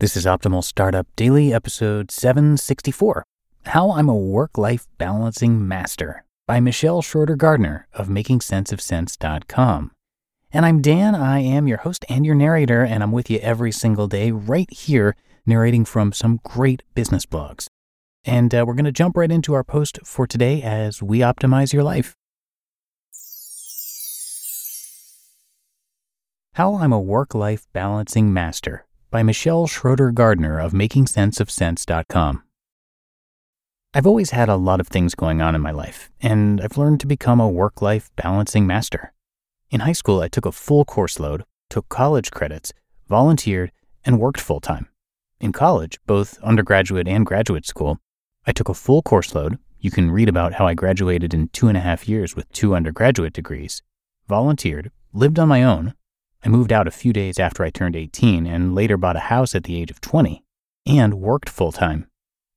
This is Optimal Startup Daily, episode 764 How I'm a Work Life Balancing Master by Michelle Schroeder Gardner of MakingSenseOfCents.com. And I'm Dan. I am your host and your narrator, and I'm with you every single day right here, narrating from some great business blogs. And uh, we're going to jump right into our post for today as we optimize your life. How I'm a Work Life Balancing Master by Michelle Schroeder Gardner of MakingSenseOfCents.com. I've always had a lot of things going on in my life, and I've learned to become a work life balancing master. In high school, I took a full course load, took college credits, volunteered, and worked full time. In college, both undergraduate and graduate school, I took a full course load. You can read about how I graduated in two and a half years with two undergraduate degrees, volunteered, lived on my own, I moved out a few days after I turned 18 and later bought a house at the age of 20 and worked full time.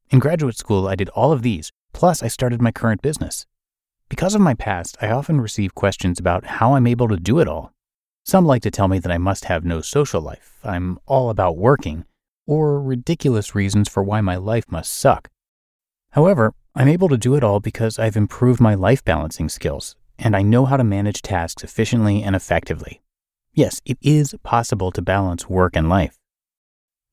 In graduate school, I did all of these, plus I started my current business. Because of my past, I often receive questions about how I'm able to do it all. Some like to tell me that I must have no social life, I'm all about working, or ridiculous reasons for why my life must suck. However, I'm able to do it all because I've improved my life balancing skills, and I know how to manage tasks efficiently and effectively. Yes, it is possible to balance work and life.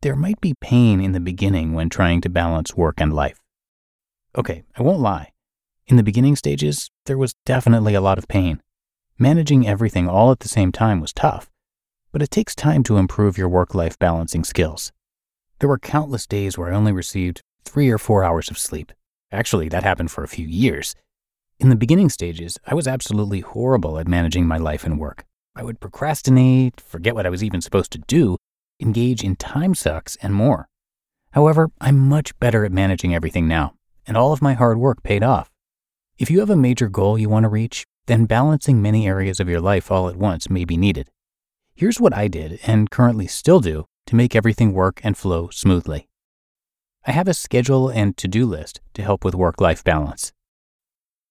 There might be pain in the beginning when trying to balance work and life. Okay, I won't lie. In the beginning stages, there was definitely a lot of pain. Managing everything all at the same time was tough, but it takes time to improve your work life balancing skills. There were countless days where I only received three or four hours of sleep. Actually, that happened for a few years. In the beginning stages, I was absolutely horrible at managing my life and work. I would procrastinate, forget what I was even supposed to do, engage in time sucks, and more. However, I'm much better at managing everything now, and all of my hard work paid off. If you have a major goal you want to reach, then balancing many areas of your life all at once may be needed. Here's what I did, and currently still do, to make everything work and flow smoothly. I have a schedule and to do list to help with work life balance.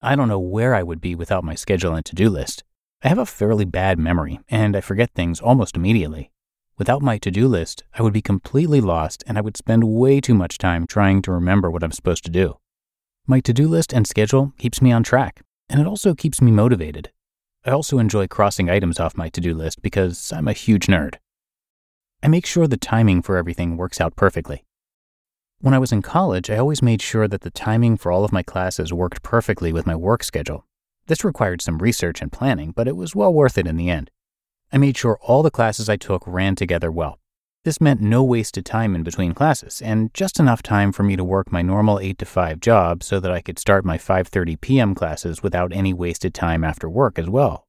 I don't know where I would be without my schedule and to do list. I have a fairly bad memory, and I forget things almost immediately. Without my to do list, I would be completely lost and I would spend way too much time trying to remember what I'm supposed to do. My to do list and schedule keeps me on track, and it also keeps me motivated. I also enjoy crossing items off my to do list because I'm a huge nerd. I make sure the timing for everything works out perfectly. When I was in college, I always made sure that the timing for all of my classes worked perfectly with my work schedule this required some research and planning, but it was well worth it in the end. I made sure all the classes I took ran together well. This meant no wasted time in between classes and just enough time for me to work my normal 8 to 5 job so that I could start my 5:30 p.m. classes without any wasted time after work as well.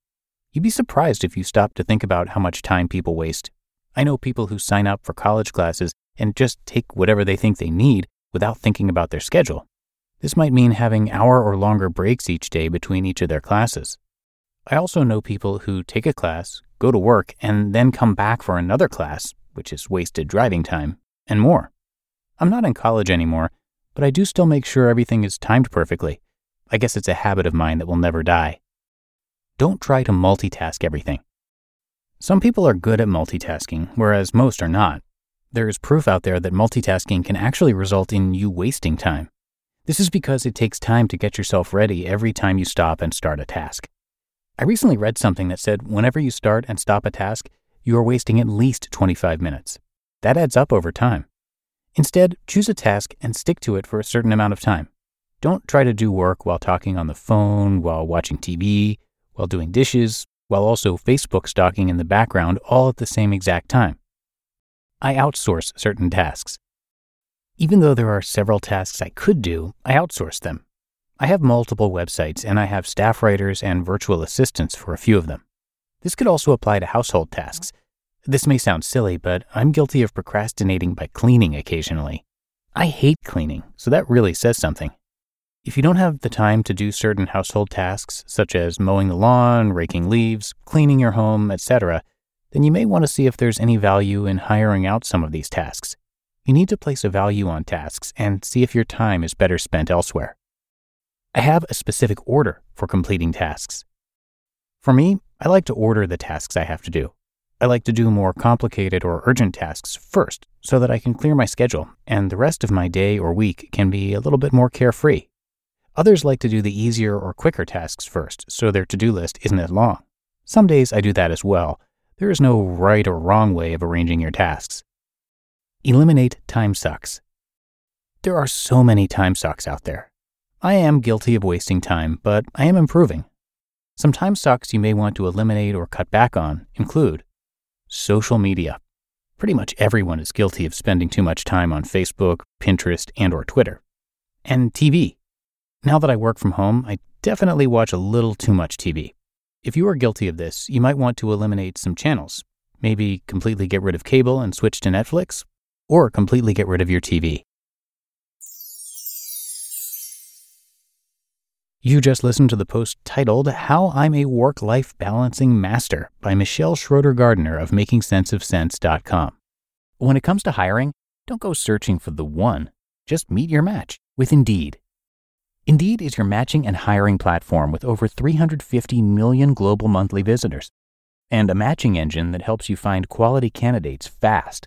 You'd be surprised if you stop to think about how much time people waste. I know people who sign up for college classes and just take whatever they think they need without thinking about their schedule. This might mean having hour or longer breaks each day between each of their classes. I also know people who take a class, go to work, and then come back for another class, which is wasted driving time, and more. I'm not in college anymore, but I do still make sure everything is timed perfectly. I guess it's a habit of mine that will never die. Don't try to multitask everything. Some people are good at multitasking, whereas most are not. There is proof out there that multitasking can actually result in you wasting time. This is because it takes time to get yourself ready every time you stop and start a task. I recently read something that said whenever you start and stop a task, you are wasting at least 25 minutes. That adds up over time. Instead, choose a task and stick to it for a certain amount of time. Don't try to do work while talking on the phone, while watching TV, while doing dishes, while also Facebook stalking in the background all at the same exact time. I outsource certain tasks. Even though there are several tasks I could do, I outsource them. I have multiple websites and I have staff writers and virtual assistants for a few of them. This could also apply to household tasks. This may sound silly, but I'm guilty of procrastinating by cleaning occasionally. I hate cleaning, so that really says something. If you don't have the time to do certain household tasks, such as mowing the lawn, raking leaves, cleaning your home, etc., then you may want to see if there's any value in hiring out some of these tasks. You need to place a value on tasks and see if your time is better spent elsewhere. I have a specific order for completing tasks. For me, I like to order the tasks I have to do. I like to do more complicated or urgent tasks first so that I can clear my schedule and the rest of my day or week can be a little bit more carefree. Others like to do the easier or quicker tasks first so their to do list isn't as long. Some days I do that as well. There is no right or wrong way of arranging your tasks. Eliminate time sucks. There are so many time sucks out there. I am guilty of wasting time, but I am improving. Some time sucks you may want to eliminate or cut back on include social media. Pretty much everyone is guilty of spending too much time on Facebook, Pinterest, and or Twitter. And TV. Now that I work from home, I definitely watch a little too much TV. If you are guilty of this, you might want to eliminate some channels. Maybe completely get rid of cable and switch to Netflix, or completely get rid of your TV. You just listened to the post titled How I'm a Work Life Balancing Master by Michelle Schroeder Gardner of MakingSenseOfCents.com. When it comes to hiring, don't go searching for the one, just meet your match with Indeed. Indeed is your matching and hiring platform with over 350 million global monthly visitors and a matching engine that helps you find quality candidates fast.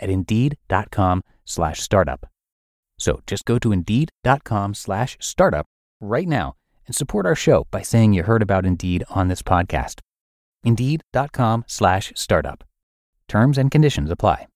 at indeed.com slash startup. So just go to indeed.com slash startup right now and support our show by saying you heard about Indeed on this podcast. Indeed.com slash startup. Terms and conditions apply.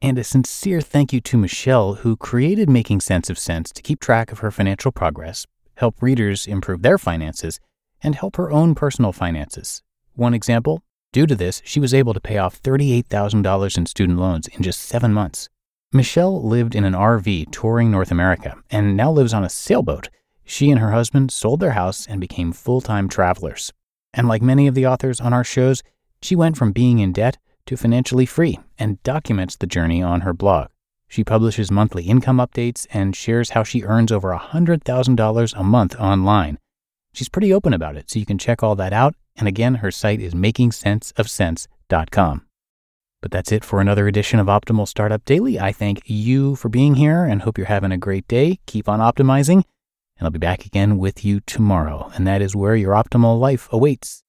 And a sincere thank you to Michelle, who created Making Sense of Cents to keep track of her financial progress, help readers improve their finances, and help her own personal finances. One example due to this, she was able to pay off $38,000 in student loans in just seven months. Michelle lived in an RV touring North America and now lives on a sailboat she and her husband sold their house and became full time travelers. And like many of the authors on our shows, she went from being in debt to financially free and documents the journey on her blog. She publishes monthly income updates and shares how she earns over $100,000 a month online. She's pretty open about it, so you can check all that out. And again, her site is makingsenseofcents.com. But that's it for another edition of Optimal Startup Daily. I thank you for being here and hope you're having a great day. Keep on optimizing and I'll be back again with you tomorrow. And that is where your optimal life awaits.